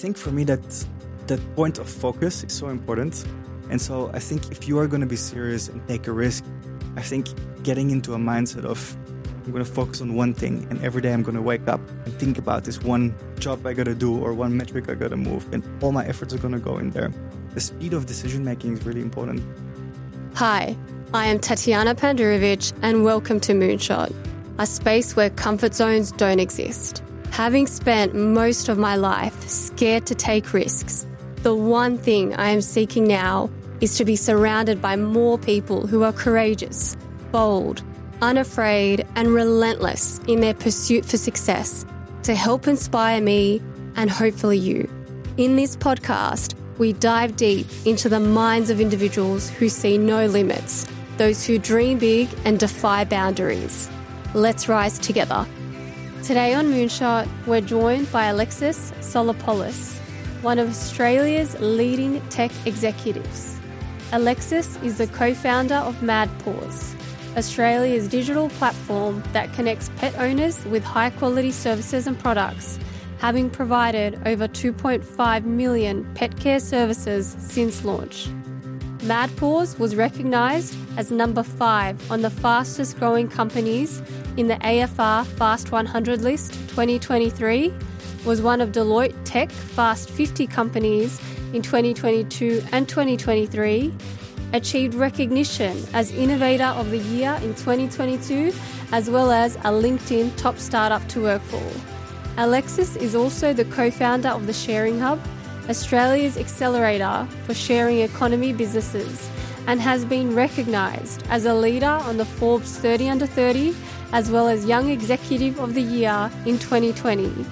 think for me that that point of focus is so important. And so I think if you are going to be serious and take a risk, I think getting into a mindset of I'm going to focus on one thing and every day I'm going to wake up and think about this one job I got to do or one metric I got to move and all my efforts are going to go in there. The speed of decision making is really important. Hi, I am Tatjana Pandurevic and welcome to Moonshot, a space where comfort zones don't exist. Having spent most of my life scared to take risks, the one thing I am seeking now is to be surrounded by more people who are courageous, bold, unafraid, and relentless in their pursuit for success to help inspire me and hopefully you. In this podcast, we dive deep into the minds of individuals who see no limits, those who dream big and defy boundaries. Let's rise together. Today on Moonshot, we're joined by Alexis Soulopoulos, one of Australia's leading tech executives. Alexis is the co founder of MadPaws, Australia's digital platform that connects pet owners with high quality services and products, having provided over 2.5 million pet care services since launch. MadPaws was recognised as number five on the fastest growing companies in the AFR Fast 100 list 2023 was one of Deloitte Tech Fast 50 companies in 2022 and 2023, achieved recognition as Innovator of the Year in 2022, as well as a LinkedIn Top Startup to Work for. Alexis is also the co founder of the Sharing Hub, Australia's accelerator for sharing economy businesses, and has been recognised as a leader on the Forbes 30 Under 30, as well as Young Executive of the Year in 2020.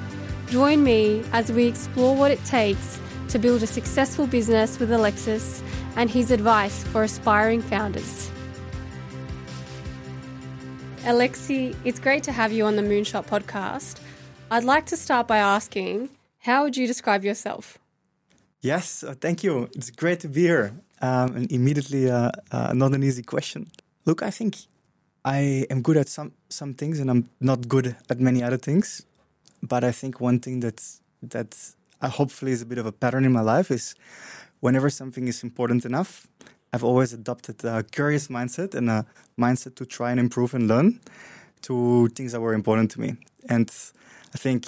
Join me as we explore what it takes to build a successful business with Alexis and his advice for aspiring founders. Alexi, it's great to have you on the Moonshot podcast. I'd like to start by asking, how would you describe yourself? Yes, uh, thank you. It's great to be here. Um, and immediately, uh, uh, not an easy question. Look, I think I am good at some some things, and I'm not good at many other things but I think one thing that uh, hopefully is a bit of a pattern in my life is whenever something is important enough, I've always adopted a curious mindset and a mindset to try and improve and learn to things that were important to me. And I think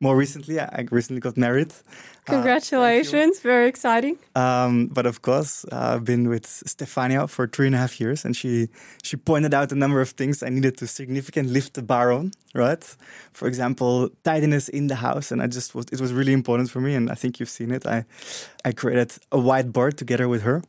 more recently, I recently got married. Uh, Congratulations, uh, very exciting. Um, but of course, uh, I've been with Stefania for three and a half years, and she she pointed out a number of things I needed to significantly lift the bar on. Right, for example, tidiness in the house, and I just was it was really important for me, and I think you've seen it. I I created a whiteboard together with her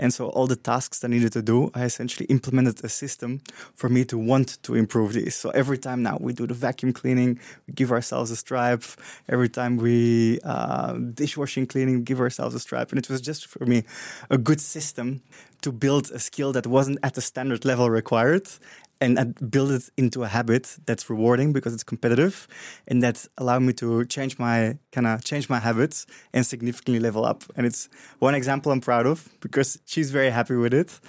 and so all the tasks I needed to do, I essentially implemented a system for me to want to improve these. So every time now we do the vacuum cleaning, we give ourselves a stripe. Every time we uh, dishwashing cleaning, give ourselves a stripe. And it was just for me a good system to build a skill that wasn't at the standard level required and I build it into a habit that's rewarding because it's competitive and that allowed me to change my kind of change my habits and significantly level up. And it's one example i'm proud of because she's very happy with it.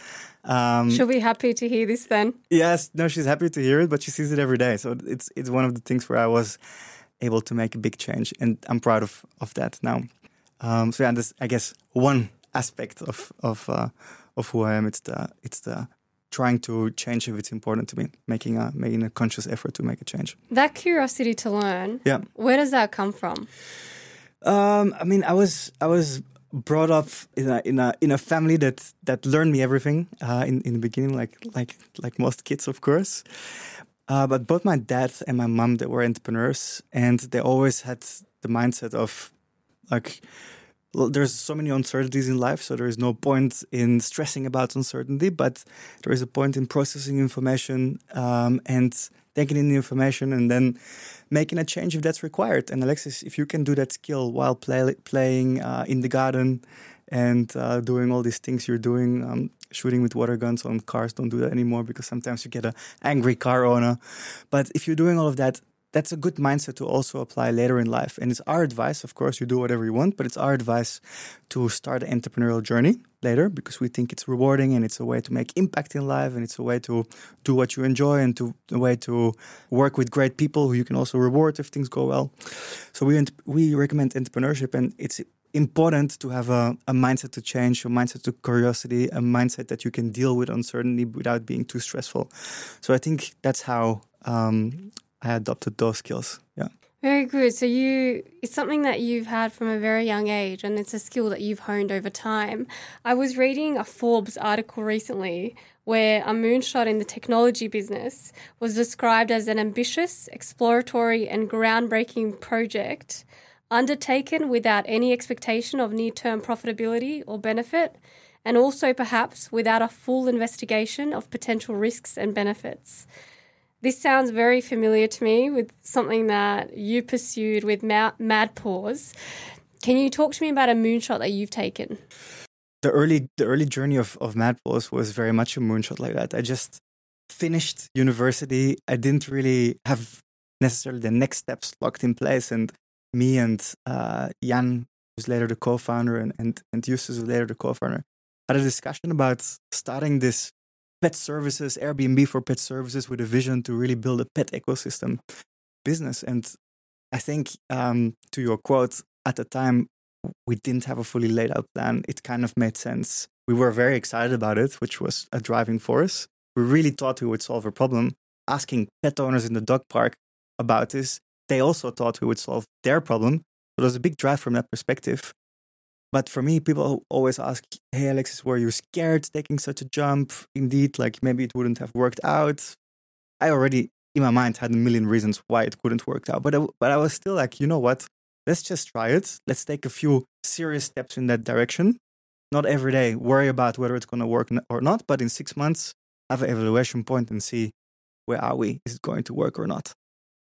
Um, she'll be happy to hear this then. Yes no she's happy to hear it but she sees it every day. So it's it's one of the things where i was able to make a big change and i'm proud of of that now. Um, so yeah this i guess one aspect of of uh, of who i am it's the it's the trying to change if it's important to me, making a making a conscious effort to make a change. That curiosity to learn, yeah, where does that come from? Um, I mean, I was I was brought up in a in a in a family that that learned me everything uh, in in the beginning, like like like most kids, of course. Uh, but both my dad and my mom they were entrepreneurs, and they always had the mindset of like there's so many uncertainties in life, so there is no point in stressing about uncertainty, but there is a point in processing information um, and taking in the information and then making a change if that's required. And Alexis, if you can do that skill while play, playing uh, in the garden and uh, doing all these things you're doing, um, shooting with water guns on cars, don't do that anymore because sometimes you get an angry car owner. But if you're doing all of that, that's a good mindset to also apply later in life. And it's our advice, of course, you do whatever you want, but it's our advice to start an entrepreneurial journey later because we think it's rewarding and it's a way to make impact in life and it's a way to do what you enjoy and to a way to work with great people who you can also reward if things go well. So we we recommend entrepreneurship and it's important to have a, a mindset to change, a mindset to curiosity, a mindset that you can deal with uncertainty without being too stressful. So I think that's how um, I adopted those skills. Yeah. Very good. So you it's something that you've had from a very young age and it's a skill that you've honed over time. I was reading a Forbes article recently where a moonshot in the technology business was described as an ambitious, exploratory and groundbreaking project undertaken without any expectation of near-term profitability or benefit and also perhaps without a full investigation of potential risks and benefits. This sounds very familiar to me with something that you pursued with Mad Paws. Can you talk to me about a moonshot that you've taken? The early the early journey of, of Mad Paws was very much a moonshot like that. I just finished university. I didn't really have necessarily the next steps locked in place. And me and uh, Jan, who's later the co-founder, and, and, and Justus, who's later the co-founder, had a discussion about starting this pet services, Airbnb for pet services, with a vision to really build a pet ecosystem business. And I think, um, to your quote, at the time, we didn't have a fully laid out plan. It kind of made sense. We were very excited about it, which was a driving force. We really thought we would solve a problem. Asking pet owners in the dog park about this, they also thought we would solve their problem. So there was a big drive from that perspective. But for me, people always ask, "Hey, Alexis, were you scared taking such a jump? Indeed, like maybe it wouldn't have worked out." I already, in my mind, had a million reasons why it couldn't work out. But I, but I was still like, you know what? Let's just try it. Let's take a few serious steps in that direction. Not every day worry about whether it's going to work or not, but in six months, have an evaluation point and see where are we? Is it going to work or not?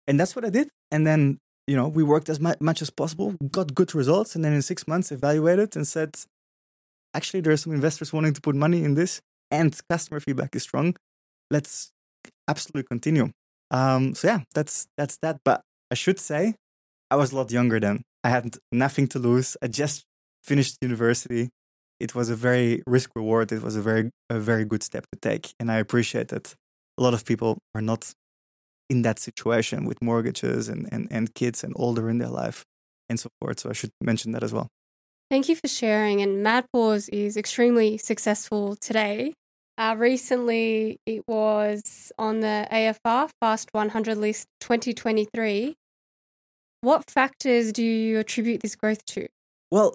And that's what I did. And then you know, we worked as much as possible, got good results, and then in six months evaluated and said, actually, there are some investors wanting to put money in this, and customer feedback is strong. Let's absolutely continue. Um, so yeah, that's that's that. But I should say, I was a lot younger then. I had nothing to lose. I just finished university. It was a very risk reward. It was a very a very good step to take, and I appreciate that. A lot of people are not in that situation with mortgages and, and, and kids and older in their life and so forth. So I should mention that as well. Thank you for sharing. And Mad Paws is extremely successful today. Uh, recently, it was on the AFR Fast 100 list 2023. What factors do you attribute this growth to? Well,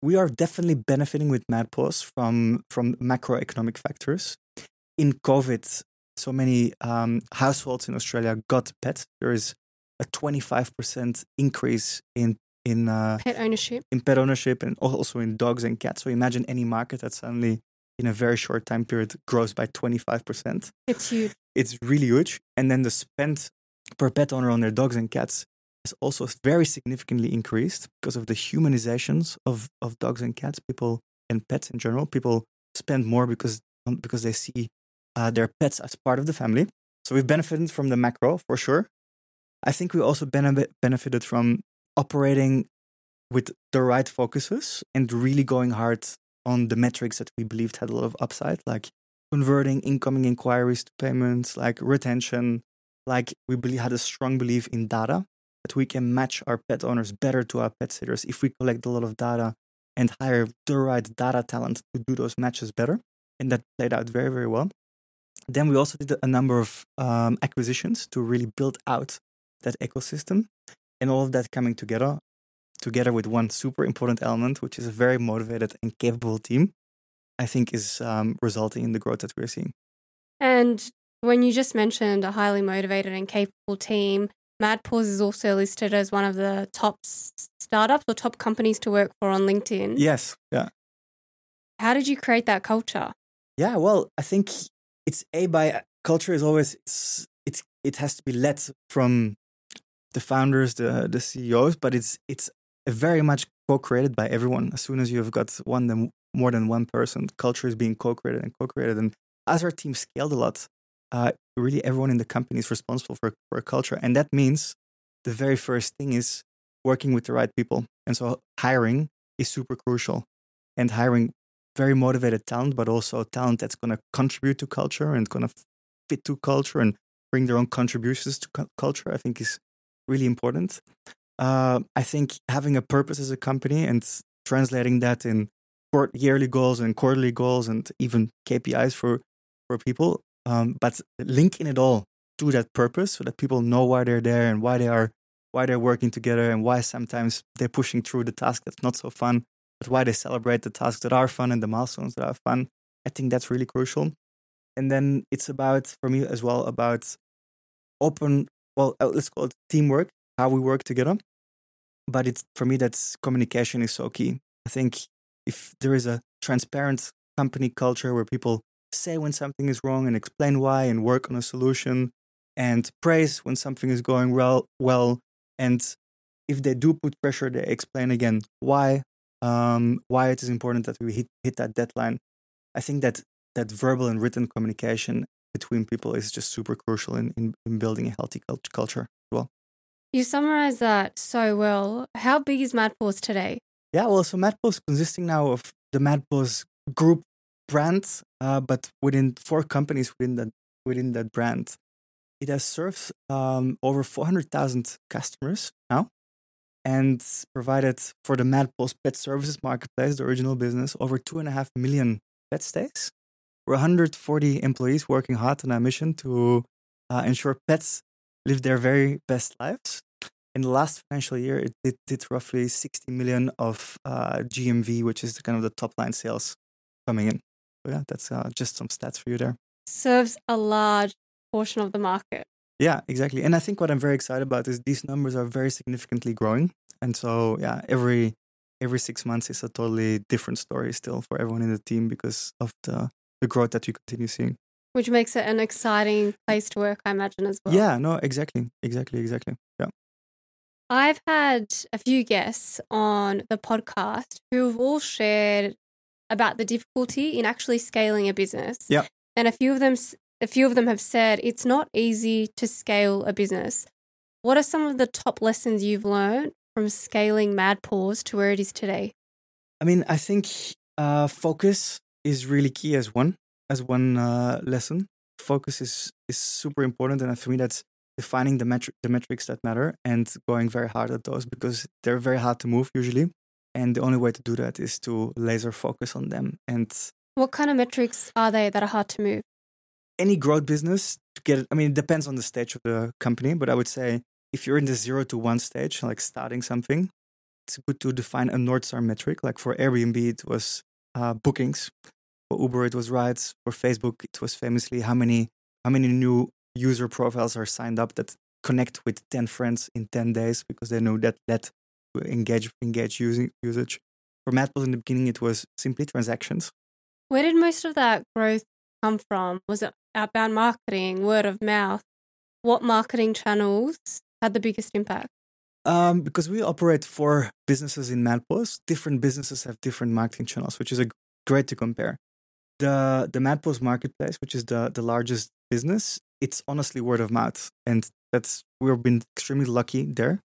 we are definitely benefiting with Mad Paws from from macroeconomic factors. In COVID, so many um, households in Australia got pets. There is a 25% increase in in uh, pet ownership, in pet ownership, and also in dogs and cats. So imagine any market that suddenly, in a very short time period, grows by 25%. It's huge. It's really huge. And then the spend per pet owner on their dogs and cats has also very significantly increased because of the humanizations of, of dogs and cats. People and pets in general, people spend more because because they see uh, their pets as part of the family. So we've benefited from the macro for sure. I think we also benefit, benefited from operating with the right focuses and really going hard on the metrics that we believed had a lot of upside, like converting incoming inquiries to payments, like retention. Like we believe, had a strong belief in data that we can match our pet owners better to our pet sitters if we collect a lot of data and hire the right data talent to do those matches better. And that played out very, very well. Then we also did a number of um, acquisitions to really build out that ecosystem, and all of that coming together, together with one super important element, which is a very motivated and capable team, I think is um, resulting in the growth that we're seeing. And when you just mentioned a highly motivated and capable team, Mad Paws is also listed as one of the top startups or top companies to work for on LinkedIn. Yes, yeah. How did you create that culture? Yeah, well, I think it's a by culture is always it's it's it has to be led from the founders, the the CEOs, but it's it's very much co-created by everyone. As soon as you have got one then more than one person, culture is being co-created and co-created. And as our team scaled a lot, uh, really everyone in the company is responsible for for culture, and that means the very first thing is working with the right people. And so hiring is super crucial, and hiring very motivated talent, but also talent that's going to contribute to culture and going to fit to culture and bring their own contributions to cu- culture, I think is really important. Uh, I think having a purpose as a company and translating that in yearly goals and quarterly goals and even KPIs for for people, um, but linking it all to that purpose so that people know why they're there and why they are why they're working together and why sometimes they're pushing through the task that's not so fun, but why they celebrate the tasks that are fun and the milestones that are fun. I think that's really crucial. And then it's about for me as well about open well uh, let's call it teamwork, how we work together. But it's for me that's communication is so key. I think if there is a transparent company culture where people say when something is wrong and explain why and work on a solution and praise when something is going well well and if they do put pressure they explain again why um, why it is important that we hit, hit that deadline. I think that that verbal and written communication between people is just super crucial in, in, in building a healthy culture as well. You summarize that so well. How big is Mad Paws today? Yeah well so Mad Paws consisting now of the Mad Paws group brand, uh, but within four companies within that within that brand. It has served um, over 400,000 customers now and provided for the MadPaws Pet Services Marketplace, the original business, over two and a half million pet stays. We're 140 employees working hard on our mission to uh, ensure pets live their very best lives. In the last financial year, it did, did roughly 60 million of uh, GMV, which is the kind of the top line sales coming in So yeah, that's uh, just some stats for you there. Serves a large portion of the market. Yeah, exactly. And I think what I'm very excited about is these numbers are very significantly growing. And so, yeah, every every six months is a totally different story still for everyone in the team because of the the growth that we continue seeing. Which makes it an exciting place to work, I imagine, as well. Yeah, no, exactly, exactly, exactly. Yeah. I've had a few guests on the podcast who have all shared about the difficulty in actually scaling a business. Yeah. And a few of them a few of them have said it's not easy to scale a business. What are some of the top lessons you've learned from scaling MadPaws to where it is today? I mean, I think uh, focus is really key as one as one uh, lesson. Focus is is super important, and for me, that's defining the metric the metrics that matter and going very hard at those because they're very hard to move usually. And the only way to do that is to laser focus on them. And what kind of metrics are they that are hard to move? Any growth business to get, I mean, it depends on the stage of the company, but I would say if you're in the zero to one stage, like starting something, it's good to define a North Star metric. Like for Airbnb, it was uh, bookings. For Uber, it was rides. For Facebook, it was famously how many how many new user profiles are signed up that connect with 10 friends in 10 days because they know that that engage engage using usage. For MadPaws in the beginning, it was simply transactions. Where did most of that growth come from? Was it outbound marketing, word of mouth? What marketing channels had the biggest impact? Um, because we operate four businesses in MadPaws, different businesses have different marketing channels, which is a great to compare. The the MadPaws marketplace, which is the the largest business, it's honestly word of mouth, and that's we've been extremely lucky there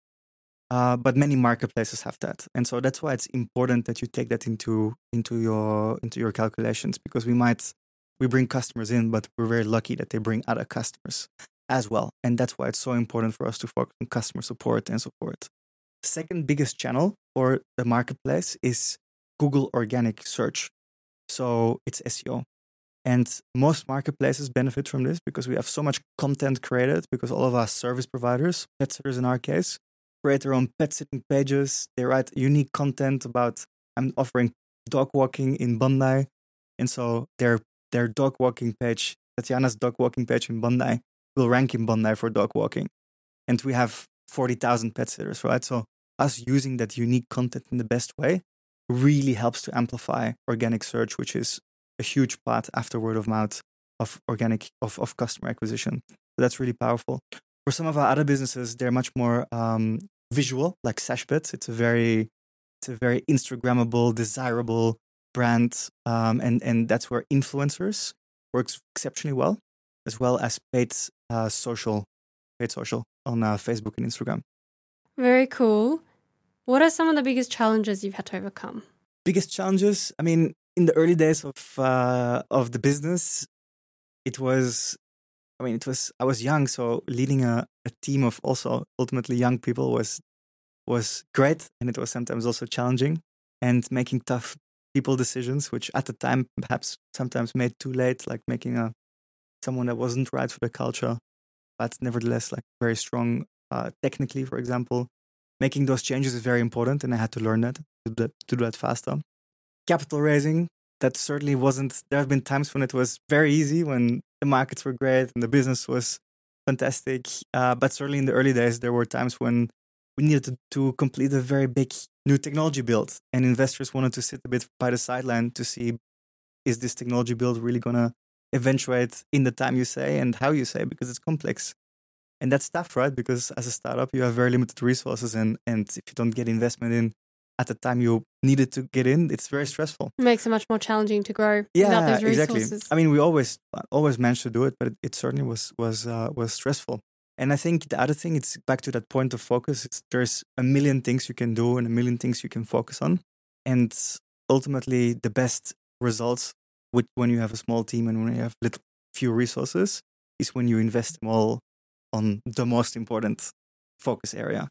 uh, but many marketplaces have that, and so that's why it's important that you take that into into your into your calculations because we might we bring customers in, but we're very lucky that they bring other customers as well, and that's why it's so important for us to focus on customer support and support. The second biggest channel for the marketplace is Google organic search, so it's SEO. And most marketplaces benefit from this because we have so much content created because all of our service providers, pet sitters in our case, create their own pet sitting pages. They write unique content about I'm offering dog walking in Bondi, and so their their dog walking page, Tatiana's dog walking page in Bondi, will rank in Bondi for dog walking, and we have forty thousand pet sitters, right? So us using that unique content in the best way really helps to amplify organic search, which is a huge part after word of mouth of organic of, of customer acquisition. So that's really powerful. For some of our other businesses, they're much more um, visual, like Sashbit. It's a very, it's a very Instagrammable, desirable brand, um, and and that's where influencers works exceptionally well, as well as paid uh, social, paid social on uh, Facebook and Instagram. Very cool. What are some of the biggest challenges you've had to overcome? Biggest challenges? I mean, in the early days of uh, of the business, it was. I mean, it was. I was young, so leading a, a team of also ultimately young people was was great, and it was sometimes also challenging, and making tough people decisions, which at the time perhaps sometimes made too late, like making a someone that wasn't right for the culture, but nevertheless like very strong uh, technically, for example. Making those changes is very important, and I had to learn that to do that, to do that faster. Capital raising, that certainly wasn't. There have been times when it was very easy, when the markets were great and the business was fantastic. Uh, but certainly in the early days, there were times when we needed to, to complete a very big new technology build, and investors wanted to sit a bit by the sideline to see is this technology build really gonna eventuate in the time you say and how you say because it's complex. And that's tough right? Because as a startup you have very limited resources and and if you don't get investment in at the time you needed to get in it's very stressful. It makes it much more challenging to grow yeah exactly. i mean we always always managed to do it but it, it certainly was was uh, was stressful and i think the other thing it's back to that point of focus it's there's a million things you can do and a million things you can focus on. And ultimately the best results with when you have a small team and when you have little few resources is when you invest them all on the most important focus area.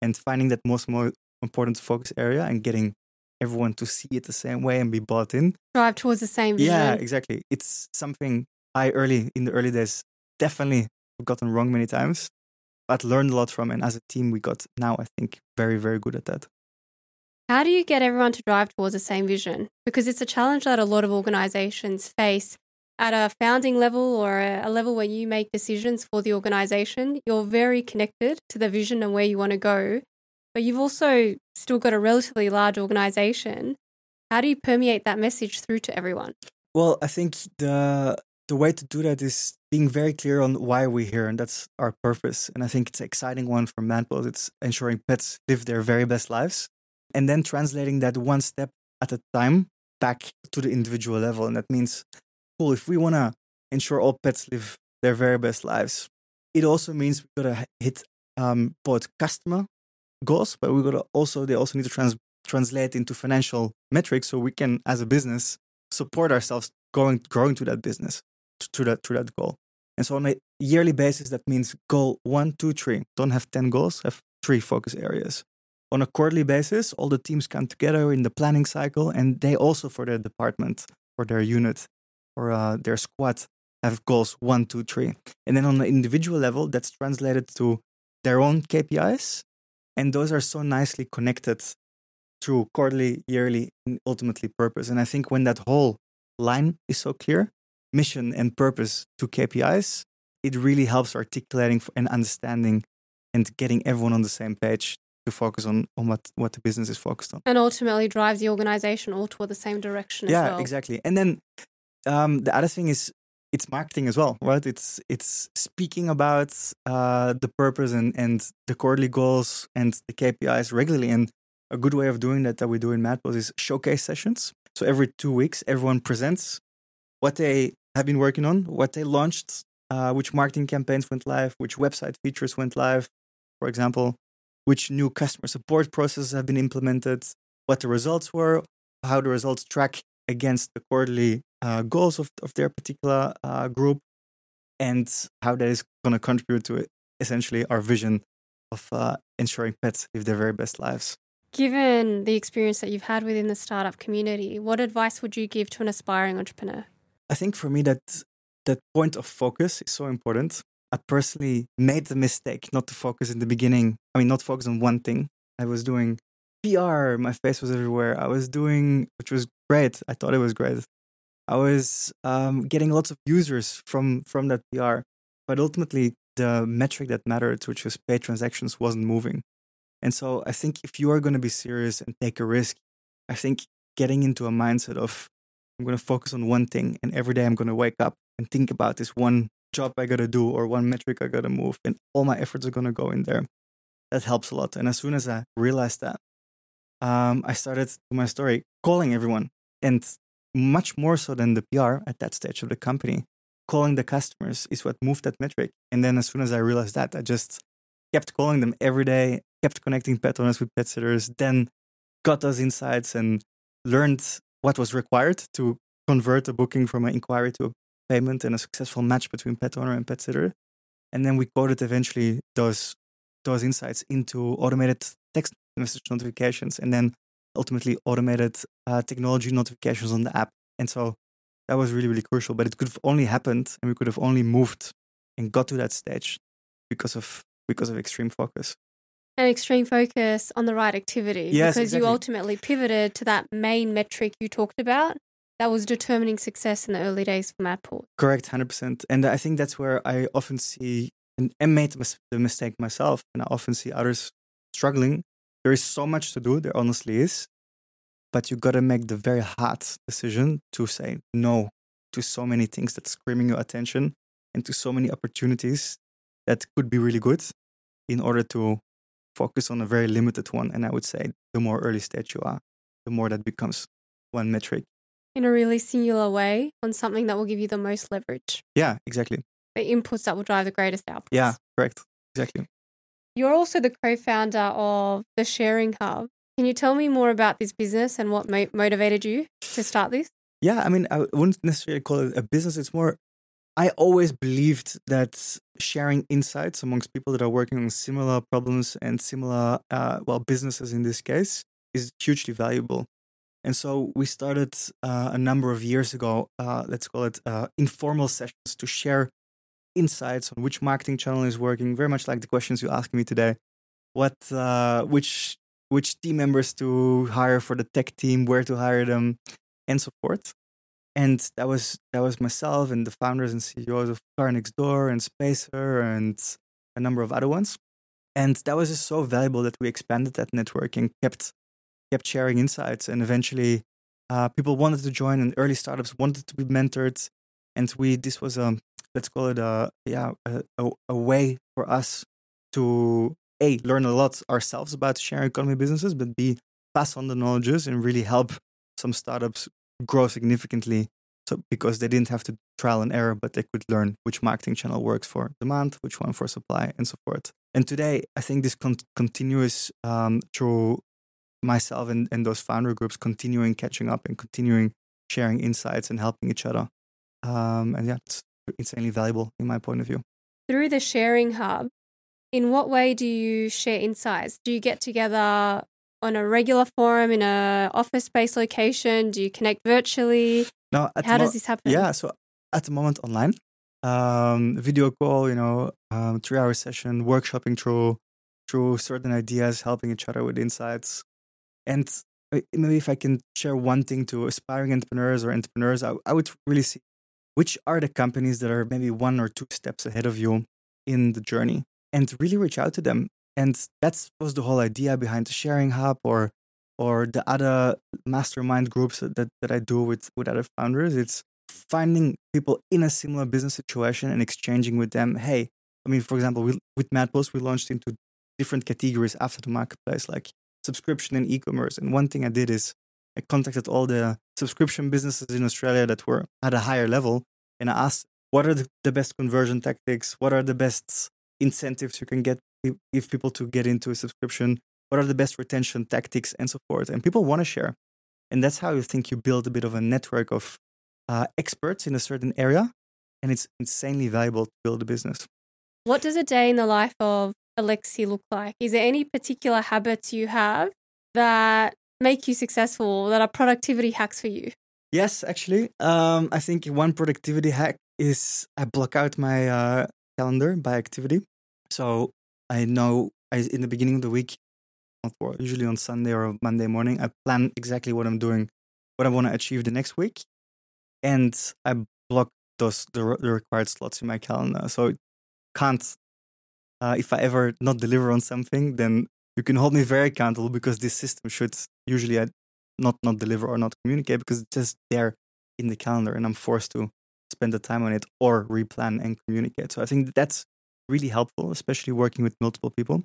And finding that most more important focus area and getting everyone to see it the same way and be bought in. Drive towards the same vision. yeah exactly. It's something i early in the early days definitely gotten wrong many times but learned a lot from and as a team we got now i think very very good at that how do you get everyone to drive towards the same vision? Because it's a challenge that a lot of organizations face at a founding level or a level where you make decisions for the organization. You're very connected to the vision and where you want to go, but you've also still got a relatively large organization. How do you permeate that message through to everyone? Well, I think the the way to do that is being very clear on why we're here, and that's our purpose. And I think it's an exciting one for Mad Paws. It's ensuring pets live their very best lives and then translating that one step at a time back to the individual level. And that means, cool, if we want to ensure all pets live their very best lives, it also means we got to hit um, both customer goals, but we got to also, they also need to trans- translate into financial metrics so we can, as a business, support ourselves going, growing to that business, to that, to that goal. And so on a yearly basis, that means goal one, two, three. Don't have 10 goals, have three focus areas on a quarterly basis, all the teams come together in the planning cycle, and they also, for their department, for their unit, or uh, their squad, have goals one, two, three. And then on the individual level, that's translated to their own KPIs, and those are so nicely connected through quarterly, yearly, and ultimately purpose. And I think when that whole line is so clear, mission and purpose to KPIs, it really helps articulating and understanding and getting everyone on the same page to focus on on what what the business is focused on. And ultimately drives the organization all toward the same direction yeah well. exactly. And then um, the other thing is it's marketing as well right? It's it's speaking about uh, the purpose and and the quarterly goals and the kpis regularly. And a good way of doing that that we do in Mad Paws is showcase sessions. So every two weeks everyone presents what they have been working on what they launched uh, which marketing campaigns went live which website features went live for example which new customer support processes have been implemented, what the results were, how the results track against the quarterly uh, goals of, of their particular uh, group, and how that is going to contribute to essentially our vision of uh, ensuring pets live their very best lives. Given the experience that you've had within the startup community, what advice would you give to an aspiring entrepreneur? I think for me that that point of focus is so important. I personally made the mistake not to focus in the beginning. I mean, not focus on one thing. I was doing PR, my face was everywhere. I was doing, which was great. I thought it was great. I was um, getting lots of users from from that PR, but ultimately the metric that mattered, which was paid transactions, wasn't moving. And so I think if you are going to be serious and take a risk, I think getting into a mindset of I'm going to focus on one thing, and every day I'm going to wake up and think about this one job I gotta do or one metric I gotta move, and all my efforts are gonna go in there. That helps a lot. And as soon as I realized that, um, I started my story calling everyone, and much more so than the PR at that stage of the company. Calling the customers is what moved that metric. And then as soon as I realized that, I just kept calling them every day, kept connecting pet owners with pet sitters, then got those insights and learned what was required to convert a booking from an inquiry to a payment and a successful match between pet owner and pet sitter. And then we coded eventually those those insights into automated text message notifications and then ultimately automated uh, technology notifications on the app. And so that was really, really crucial. But it could have only happened and we could have only moved and got to that stage because of because of extreme focus. And extreme focus on the right activity. Yes, because exactly. you ultimately pivoted to that main metric you talked about that was determining success in the early days for Mad Paws. Correct, hundred percent. And I think that's where I often see and, and made the mistake myself, and I often see others struggling. There is so much to do. There honestly is, but you got to make the very hard decision to say no to so many things that's screaming your attention and to so many opportunities that could be really good in order to focus on a very limited one. And I would say the more early stage you are, the more that becomes one metric. In a really singular way on something that will give you the most leverage. Yeah, exactly. The inputs that will drive the greatest outputs. Yeah, correct. Exactly. You're also the co founder of the Sharing Hub. Can you tell me more about this business and what mo- motivated you to start this? Yeah, I mean, I wouldn't necessarily call it a business. It's more, I always believed that sharing insights amongst people that are working on similar problems and similar, uh, well, businesses in this case is hugely valuable. And so we started uh, a number of years ago, uh, let's call it uh, informal sessions to share insights on which marketing channel is working, very much like the questions you asked me today. What, uh, which, which team members to hire for the tech team, where to hire them, and so forth. And that was that was myself and the founders and CEOs of Car Next Door and Spacer and a number of other ones. And that was just so valuable that we expanded that network and kept kept sharing insights. And eventually, uh, people wanted to join, and early startups wanted to be mentored. And we this was a let's call it a yeah a, a, a way for us to a learn a lot ourselves about sharing economy businesses, but b pass on the knowledges and really help some startups grow significantly. So because they didn't have to trial and error, but they could learn which marketing channel works for demand, which one for supply, and so forth. And today, I think this con- continuous um, through myself and, and those founder groups, continuing catching up and continuing sharing insights and helping each other. Um, and yeah, it's insanely valuable in my point of view. Through the sharing hub, in what way do you share insights? Do you get together on a regular forum in a office space location? Do you connect virtually? No, at How mo- does this happen? Yeah, so at the moment online, um, video call, you know, um, three hour session, workshopping through through certain ideas, helping each other with insights. And uh, maybe if I can share one thing to aspiring entrepreneurs or entrepreneurs, I, I would really see which are the companies that are maybe one or two steps ahead of you in the journey and really reach out to them. And that was the whole idea behind the sharing hub or or the other mastermind groups that, that I do with, with other founders. It's finding people in a similar business situation and exchanging with them. Hey, I mean, for example, we, with MadPaws, we launched into different categories after the marketplace, like subscription and e-commerce. And one thing I did is I contacted all the subscription businesses in Australia that were at a higher level, and I asked, what are the, the best conversion tactics? What are the best incentives you can get give people to get into a subscription? What are the best retention tactics and so forth? And people want to share, and that's how you think you build a bit of a network of uh, experts in a certain area, and it's insanely valuable to build a business. What does a day in the life of Alexi look like? Is there any particular habits you have that make you successful, that are productivity hacks for you? Yes, actually, um, I think one productivity hack is I block out my uh, calendar by activity. So I know I, in the beginning of the week, usually on Sunday or Monday morning, I plan exactly what I'm doing, what I want to achieve the next week, and I block those the, the required slots in my calendar. So it can't uh, if I ever not deliver on something, then you can hold me very accountable because this system should usually uh, not not deliver or not communicate because it's just there in the calendar, and I'm forced to spend the time on it or replan and communicate. So I think that's really helpful, especially working with multiple people.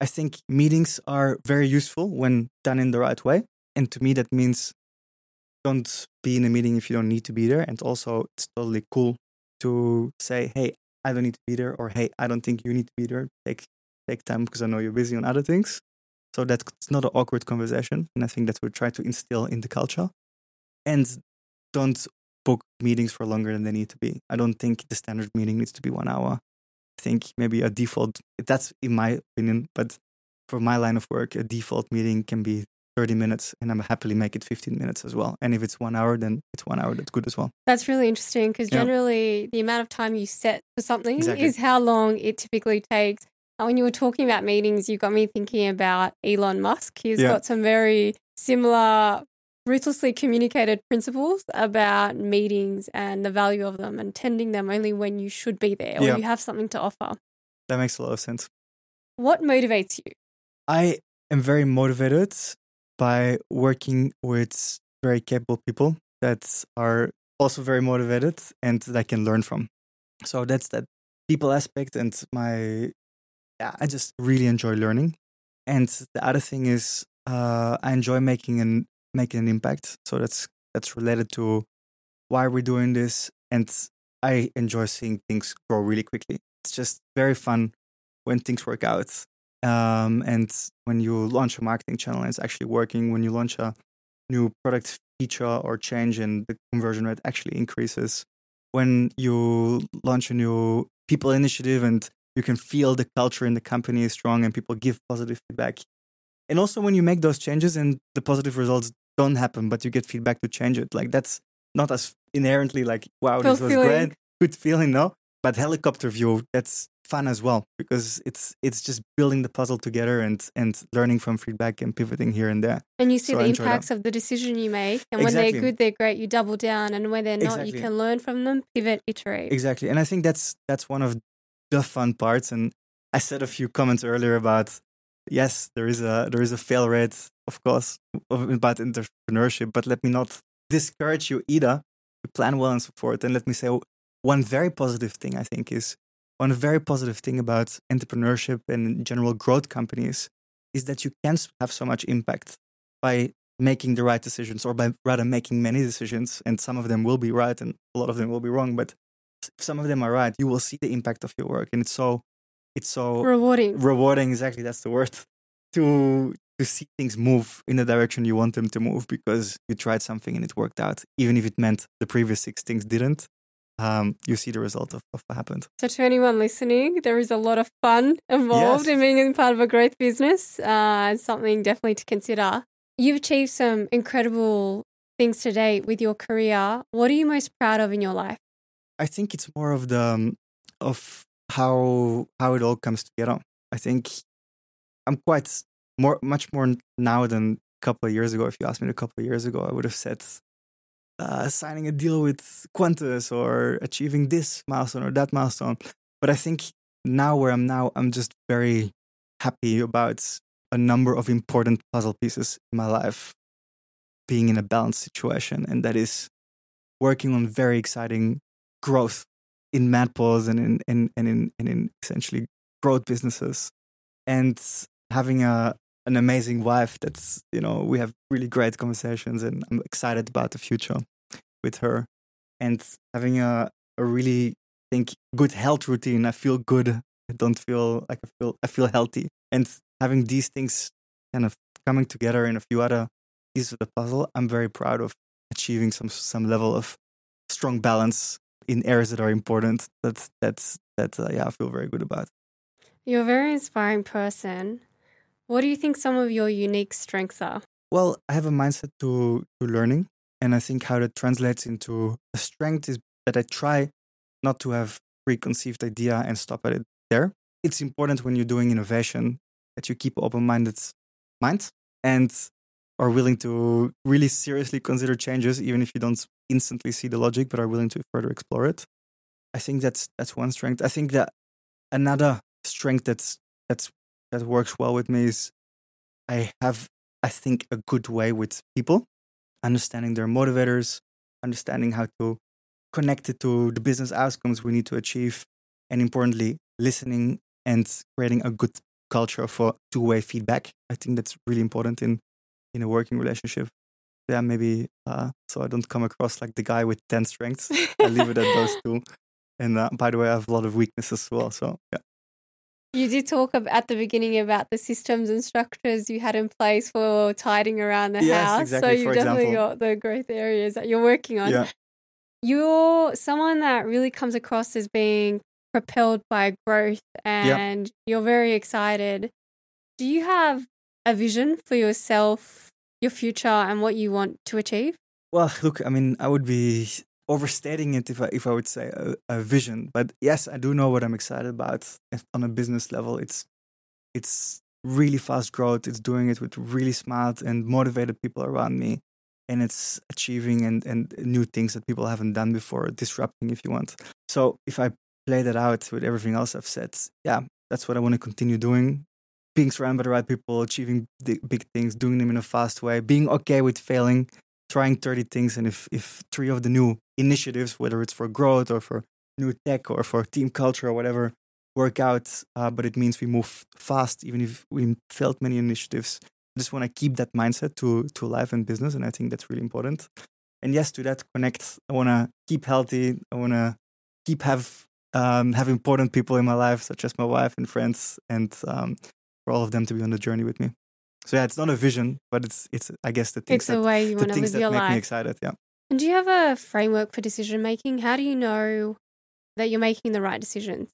I think meetings are very useful when done in the right way. And to me, that means don't be in a meeting if you don't need to be there. And also, it's totally cool to say, hey, I don't need to be there, or hey, I don't think you need to be there. Take take time because I know you're busy on other things. So that's not an awkward conversation. And I think that's what we try to instill in the culture. and don't book meetings for longer than they need to be. I don't think the standard meeting needs to be one hour. Think maybe a default, that's in my opinion, but for my line of work, a default meeting can be 30 minutes and I'm happily make it 15 minutes as well. And if it's one hour, then it's one hour. That's good as well. That's really interesting because Yeah. generally the amount of time you set for something Exactly. is how long it typically takes. And when you were talking about meetings, you got me thinking about Elon Musk. He's Yeah. got some very similar, ruthlessly communicated principles about meetings and the value of them and tending them only when you should be there or Yeah. you have something to offer. That makes a lot of sense. What motivates you? I am very motivated by working with very capable people that are also very motivated and that I can learn from. So that's that people aspect and my yeah, I just really enjoy learning. And the other thing is uh, I enjoy making an making an impact. So that's that's related to why we're doing this and I enjoy seeing things grow really quickly. It's just very fun when things work out um, and when you launch a marketing channel and it's actually working, when you launch a new product feature or change and the conversion rate actually increases, when you launch a new people initiative and you can feel the culture in the company is strong and people give positive feedback. And also when you make those changes and the positive results don't happen, but you get feedback to change it, like that's not as inherently like, wow, this was Fulfilling. great, good feeling, no? But helicopter view, that's fun as well because it's it's just building the puzzle together and and learning from feedback and pivoting here and there. And you see So the impacts of the decision you make. And when they're good, they're great. You double down. And when they're not, Exactly. you can learn from them, pivot, iterate. Exactly. And I think that's that's one of the fun parts. And I said a few comments earlier about yes, there is a there is a fail rate, of course, about entrepreneurship, but let me not discourage you either to plan well and forth. And let me say one very positive thing I think is one very positive thing about entrepreneurship and general growth companies is that you can have so much impact by making the right decisions or by rather making many decisions and some of them will be right and a lot of them will be wrong but s- some of them are right you will see the impact of your work and it's so it's so Rewarding. rewarding exactly that's the word to to see things move in the direction you want them to move because you tried something and it worked out even if it meant the previous six things didn't um, you see the result of, of what happened So, to anyone listening, there is a lot of fun involved Yes. in being part of a growth business. Uh, it's something definitely to consider. You've achieved some incredible things to date with your career. What are you most proud of in your life? I think it's more of the um, of how how it all comes together. I think I'm quite more much more now than a couple of years ago. If you asked me a couple of years ago, I would have said uh, signing a deal with Qantas or achieving this milestone or that milestone. But I think now where I'm now, I'm just very happy about a number of important puzzle pieces in my life being in a balanced situation, and that is working on very exciting growth in MadPaws and in, and in, and in essentially growth businesses and having a, an amazing wife that's, you know, we have really great conversations and I'm excited about the future with her and having a, a really think good health routine. I feel good. I don't feel like I feel, I feel healthy and having these things kind of coming together in a few other pieces of the puzzle. I'm very proud of achieving some, some level of strong balance in areas that are important. That's that's that uh, yeah, I feel very good about. You're a very inspiring person. What do you think some of your unique strengths are? Well, I have a mindset to to learning, and I think how that translates into a strength is that I try not to have preconceived idea and stop at it there. It's important when you're doing innovation that you keep open-minded mind and are willing to really seriously consider changes, even if you don't instantly see the logic, but are willing to further explore it. I think that's that's one strength. I think that another strength that's that's that works well with me is I have I think a good way with people, understanding their motivators, understanding how to connect it to the business outcomes we need to achieve, and importantly, listening and creating a good culture for two-way feedback. I think that's really important in in a working relationship. Yeah, maybe uh, so I don't come across like the guy with ten strengths. I leave it at those two. And uh, by the way, I have a lot of weaknesses as well. So yeah. You did talk at the beginning about the systems and structures you had in place for tidying around the Yes, house. exactly, So you've definitely example. got the growth areas that you're working on. Yeah. You're someone that really comes across as being propelled by growth and you're very excited. Do you have a vision for yourself, your future, and what you want to achieve? Well, look, I mean, I would be overstating it if I if I would say a, a vision, but yes, I do know what I'm excited about on a business level. It's it's really fast growth. It's doing it with really smart and motivated people around me, and it's achieving and and new things that people haven't done before, disrupting, if you want. So if I play that out with everything else I've said, yeah, that's what I want to continue doing. Being surrounded by the right people, achieving the big things, doing them in a fast way, being okay with failing, trying 30 things and if, if three of the new initiatives whether it's for growth or for new tech or for team culture or whatever work out uh, but it means we move fast even if we failed many initiatives i just want to keep that mindset to to life and business and i think that's really important. And yes to that connect i want to keep healthy i want to keep have um, have important people in my life such as my wife and friends and um, for all of them to be on the journey with me so yeah it's not a vision but it's it's i guess the things It's that the way you the want to things live that your make me excited. Yeah. And do you have a framework for decision making? How do you know that you're making the right decisions?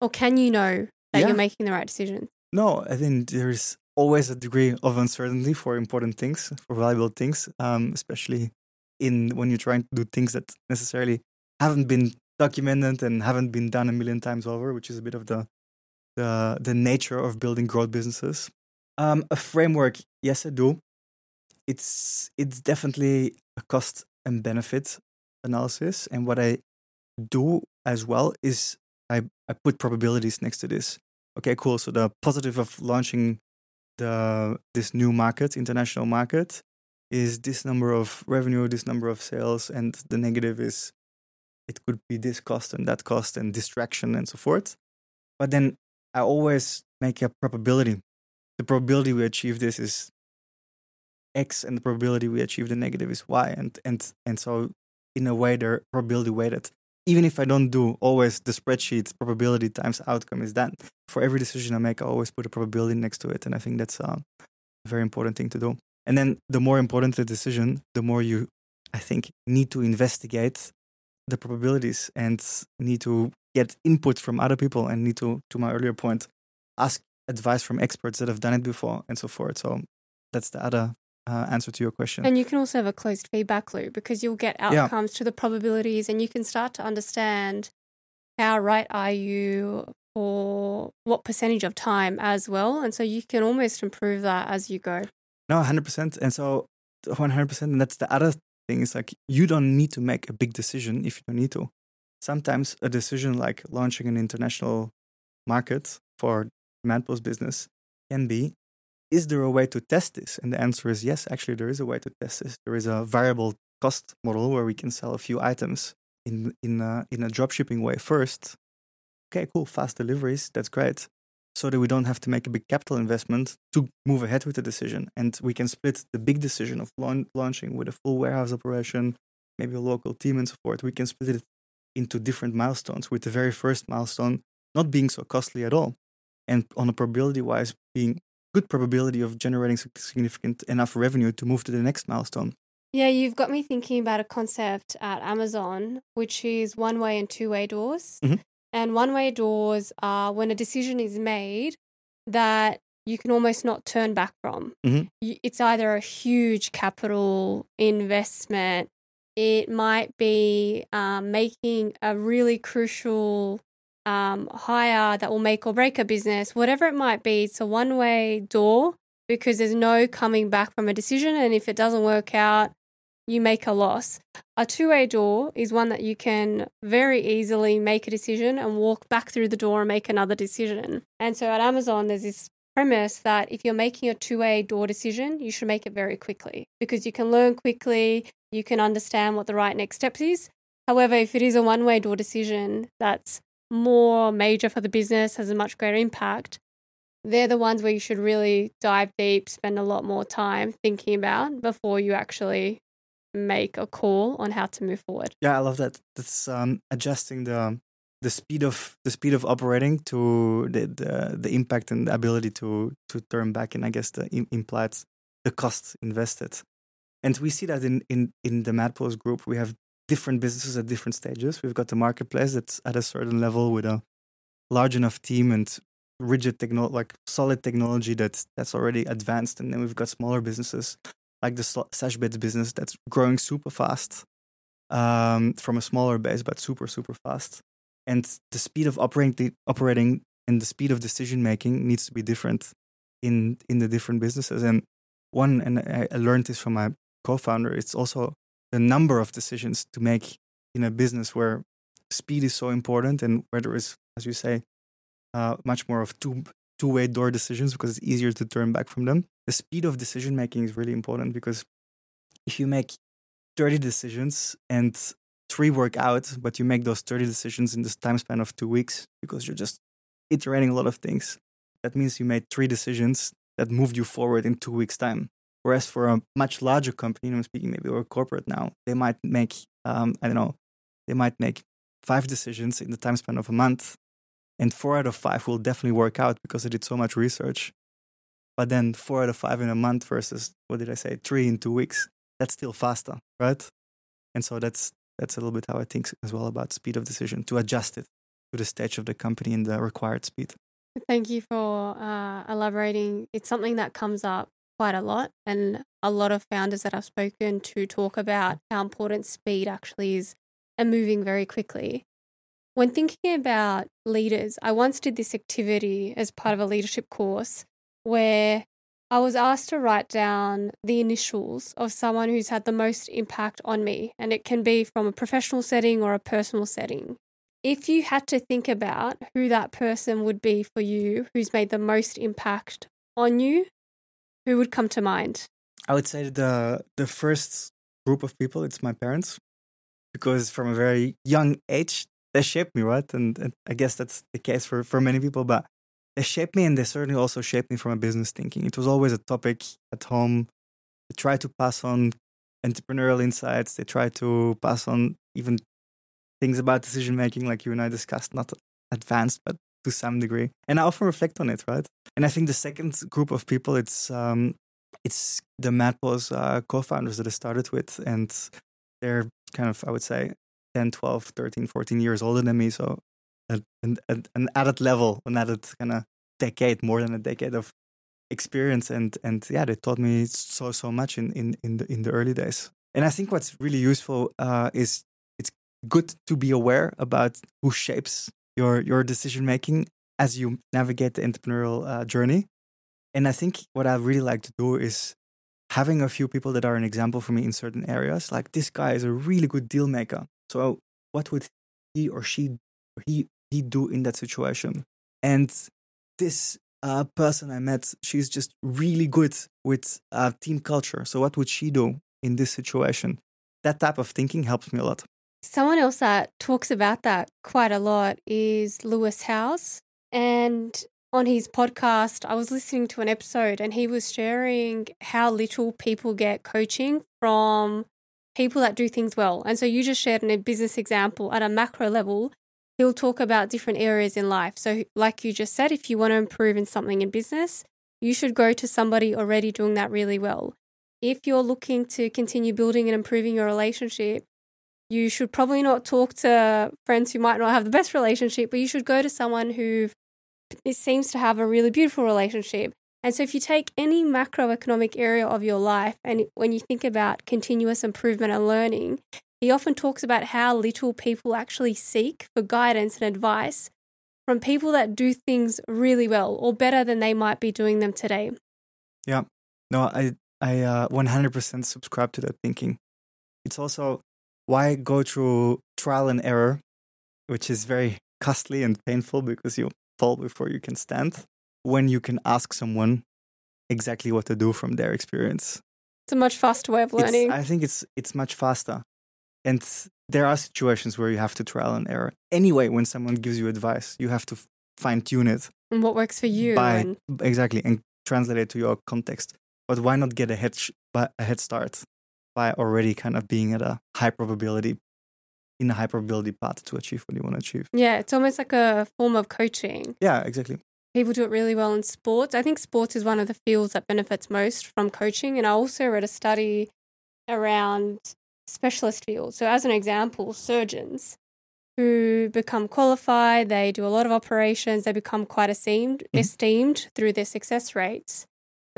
Or can you know that Yeah. you're making the right decisions? No, I think there's always a degree of uncertainty for important things, for valuable things, um, especially in when you're trying to do things that necessarily haven't been documented and haven't been done a million times over, which is a bit of the the the nature of building growth businesses. Um, a framework, yes, I do. It's it's definitely a cost and benefit analysis, and what I do as well is I, I put probabilities next to this. Okay, cool. So the positive of launching the this new market, international market, is this number of revenue, this number of sales, and the negative is it could be this cost and that cost and distraction and so forth. But then I always make a probability. The probability we achieve this is X and the probability we achieve the negative is Y. And and and so in a way they're probability weighted even if I don't do always the spreadsheet probability times outcome is that for every decision I make, I always put a probability next to it. And I think that's uh, a very important thing to do. And then the more important the decision, the more you, I think, need to investigate the probabilities and need to get input from other people and need to, to my earlier point, ask advice from experts that have done it before and so forth. So that's the other uh, answer to your question. And you can also have a closed feedback loop because you'll get Yeah. outcomes to the probabilities and you can start to understand how right are you for what percentage of time as well. And so you can almost improve that as you go. No, hundred percent. And so one hundred percent. And that's the other thing is like you don't need to make a big decision if you don't need to. Sometimes a decision like launching an international market for demand business can be is there a way to test this? And the answer is yes, actually there is a way to test this. There is a variable cost model where we can sell a few items in in a, in a drop shipping way first. Okay, cool, fast deliveries, that's great so that we don't have to make a big capital investment to move ahead with the decision. And we can split the big decision of laun- launching with a full warehouse operation, maybe a local team and so forth. We can split it into different milestones, with the very first milestone not being so costly at all. And on a probability wise, being good probability of generating significant enough revenue to move to the next milestone. Yeah, you've got me thinking about a concept at Amazon, which is one way and two way doors. Mhm. And one way doors are when a decision is made that you can almost not turn back from. Mhm. It's either a huge capital investment, it might be um, making a really crucial um, hire that will make or break a business, whatever it might be. It's a one way door because there's no coming back from a decision. And if it doesn't work out, you make a loss. A two way door is one that you can very easily make a decision and walk back through the door and make another decision. And so at Amazon, there's this premise that if you're making a two way door decision, you should make it very quickly because you can learn quickly, you can understand what the right next steps is. However, if it is a one way door decision that's more major for the business, has a much greater impact, they're the ones where you should really dive deep, spend a lot more time thinking about before you actually make a call on how to move forward. Yeah, I love that. That's um, adjusting the the speed of the speed of operating to the the, the impact and the ability to to turn back and I guess the implied the cost invested. And we see that in in in the MadPaws group we have different businesses at different stages. We've got the marketplace that's at a certain level with a large enough team and rigid technology, like solid technology that's that's already advanced, and then we've got smaller businesses like the Sashbets business that's growing super fast um, from a smaller base, but super super fast. And the speed of operating operating and the speed of decision making needs to be different in in the different businesses. And one, and I learned this from my co-founder. It's also the number of decisions to make in a business where speed is so important and where there is, as you say, uh, much more of two two way door decisions because it's easier to turn back from them. The speed of decision making is really important because if you make 30 decisions and three work out, but you make those 30 decisions in this time span of two weeks because you're just iterating a lot of things, that means you made three decisions that moved you forward in two weeks' time. Whereas for a much larger company, I'm speaking maybe or a corporate now, they might make um, I don't know, they might make five decisions in the time span of a month, and four out of five will definitely work out because they did so much research. But then four out of five in a month versus what did I say, three in two weeks, that's still faster, right? And so that's that's a little bit how I think as well about speed of decision to adjust it to the stage of the company and the required speed. Thank you for uh, elaborating. It's something that comes up quite a lot, and a lot of founders that I've spoken to talk about how important speed actually is and moving very quickly. When thinking about leaders, I once did this activity as part of a leadership course where I was asked to write down the initials of someone who's had the most impact on me, and it can be from a professional setting or a personal setting. If you had to think about who that person would be for you, who's made the most impact on you, who would come to mind? I would say the the first group of people it's my parents because from a very young age they shaped me, right? And, and I guess that's the case for, for many people, but they shaped me and they certainly also shaped me from a business thinking. It was always a topic at home. They try to pass on entrepreneurial insights. They try to pass on even things about decision making, like you and I discussed, not advanced, but to some degree. And I often reflect on it, right? And I think the second group of people, it's um, it's the MadPaws uh, co-founders that I started with, and they're kind of, I would say, 10, 12, 13, 14 years older than me. So an, an, an added level, an added kind of decade, more than a decade of experience. And, and yeah, they taught me so, so much in, in, in, the, in the early days. And I think what's really useful uh, is it's good to be aware about who shapes your, your decision making as you navigate the entrepreneurial uh, journey. And I think what I really like to do is having a few people that are an example for me in certain areas. Like this guy is a really good deal maker. So what would he or she or he he do in that situation? And this uh, person I met, she's just really good with uh, team culture. So what would she do in this situation? That type of thinking helps me a lot. Someone else that talks about that quite a lot is Lewis Howes. And on his podcast, I was listening to an episode and he was sharing how little people get coaching from people that do things well. And so you just shared a business example at a macro level. He'll talk about different areas in life. So, like you just said, if you want to improve in something in business, you should go to somebody already doing that really well. If you're looking to continue building and improving your relationship, you should probably not talk to friends who might not have the best relationship, but you should go to someone who seems to have a really beautiful relationship and so, if you take any macroeconomic area of your life, and when you think about continuous improvement and learning, he often talks about how little people actually seek for guidance and advice from people that do things really well or better than they might be doing them today. Yeah, no, I I uh, 100% subscribe to that thinking. It's also why go through trial and error, which is very costly and painful because you fall before you can stand when you can ask someone exactly what to do from their experience. It's a much faster way of learning. It's, I think it's it's much faster. And there are situations where you have to trial and error. Anyway, when someone gives you advice, you have to fine tune it. And what works for you. By, and... Exactly. And translate it to your context. But why not get a head, sh- a head start by already kind of being at a high probability in a high probability path to achieve what you want to achieve. Yeah, it's almost like a form of coaching. Yeah, exactly. People do it really well in sports. I think sports is one of the fields that benefits most from coaching. And I also read a study around specialist fields. So, as an example, surgeons who become qualified, they do a lot of operations, they become quite esteemed, mm-hmm. esteemed through their success rates.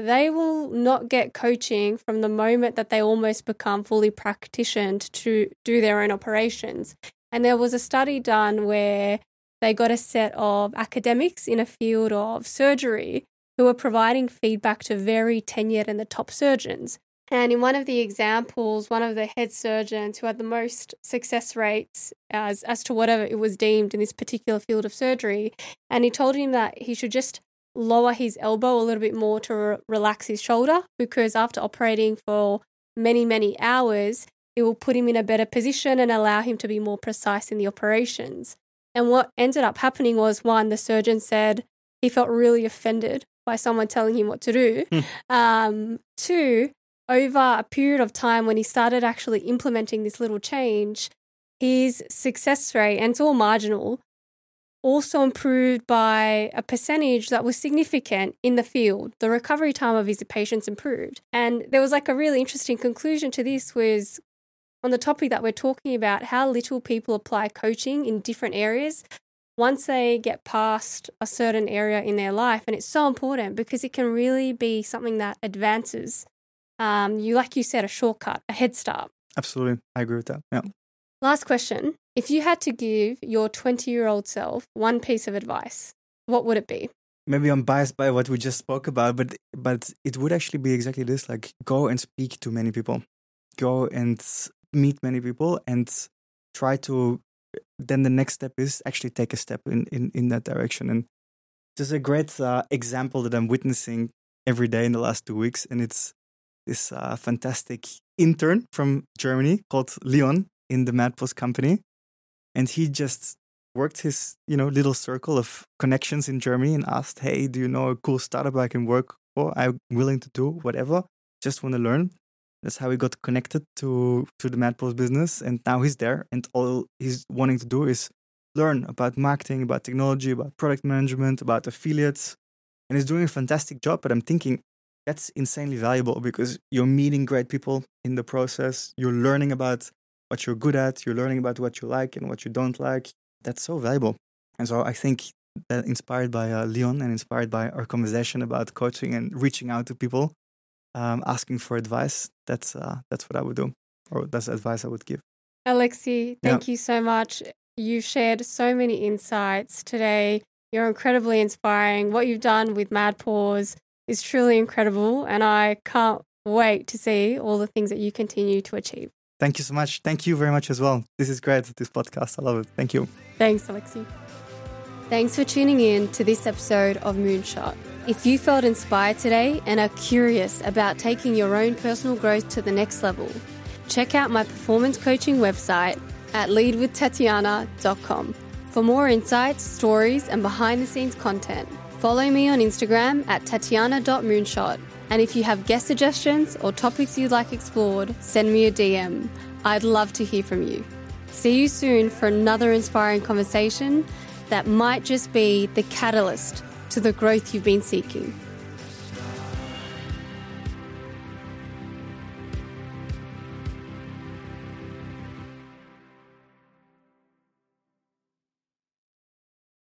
They will not get coaching from the moment that they almost become fully practiced to do their own operations. And there was a study done where they got a set of academics in a field of surgery who were providing feedback to very tenured and the top surgeons. And in one of the examples, one of the head surgeons who had the most success rates as, as to whatever it was deemed in this particular field of surgery, and he told him that he should just lower his elbow a little bit more to re- relax his shoulder because after operating for many, many hours, it will put him in a better position and allow him to be more precise in the operations. And what ended up happening was one, the surgeon said he felt really offended by someone telling him what to do. Hmm. Um, two, over a period of time when he started actually implementing this little change, his success rate, and it's all marginal, also improved by a percentage that was significant in the field. The recovery time of his patients improved. And there was like a really interesting conclusion to this was on the topic that we're talking about, how little people apply coaching in different areas once they get past a certain area in their life. And it's so important because it can really be something that advances um, you, like you said, a shortcut, a head start. Absolutely. I agree with that. Yeah. Last question. If you had to give your 20 year old self one piece of advice, what would it be? Maybe I'm biased by what we just spoke about, but but it would actually be exactly this: like go and speak to many people, go and meet many people, and try to. Then the next step is actually take a step in in in that direction. And there's a great uh, example that I'm witnessing every day in the last two weeks, and it's this uh, fantastic intern from Germany called Leon in the MadPaws company. And he just worked his, you know, little circle of connections in Germany and asked, Hey, do you know a cool startup I can work for? I'm willing to do whatever. Just want to learn. That's how he got connected to, to the MadPaws business. And now he's there. And all he's wanting to do is learn about marketing, about technology, about product management, about affiliates. And he's doing a fantastic job. But I'm thinking, that's insanely valuable because you're meeting great people in the process. You're learning about what you're good at. You're learning about what you like and what you don't like. That's so valuable. And so I think that inspired by uh, Leon and inspired by our conversation about coaching and reaching out to people, um, asking for advice, that's, uh, that's what I would do, or that's advice I would give. Alexi, thank yeah. you so much. You've shared so many insights today. You're incredibly inspiring. What you've done with MadPaws, is truly incredible, and I can't wait to see all the things that you continue to achieve. Thank you so much. Thank you very much as well. This is great, this podcast. I love it. Thank you. Thanks, Alexi. Thanks for tuning in to this episode of Moonshot. If you felt inspired today and are curious about taking your own personal growth to the next level, check out my performance coaching website at leadwithtatjana.com for more insights, stories, and behind the scenes content. Follow me on Instagram at tatjana.moonshot. And if you have guest suggestions or topics you'd like explored, send me a DM. I'd love to hear from you. See you soon for another inspiring conversation that might just be the catalyst to the growth you've been seeking.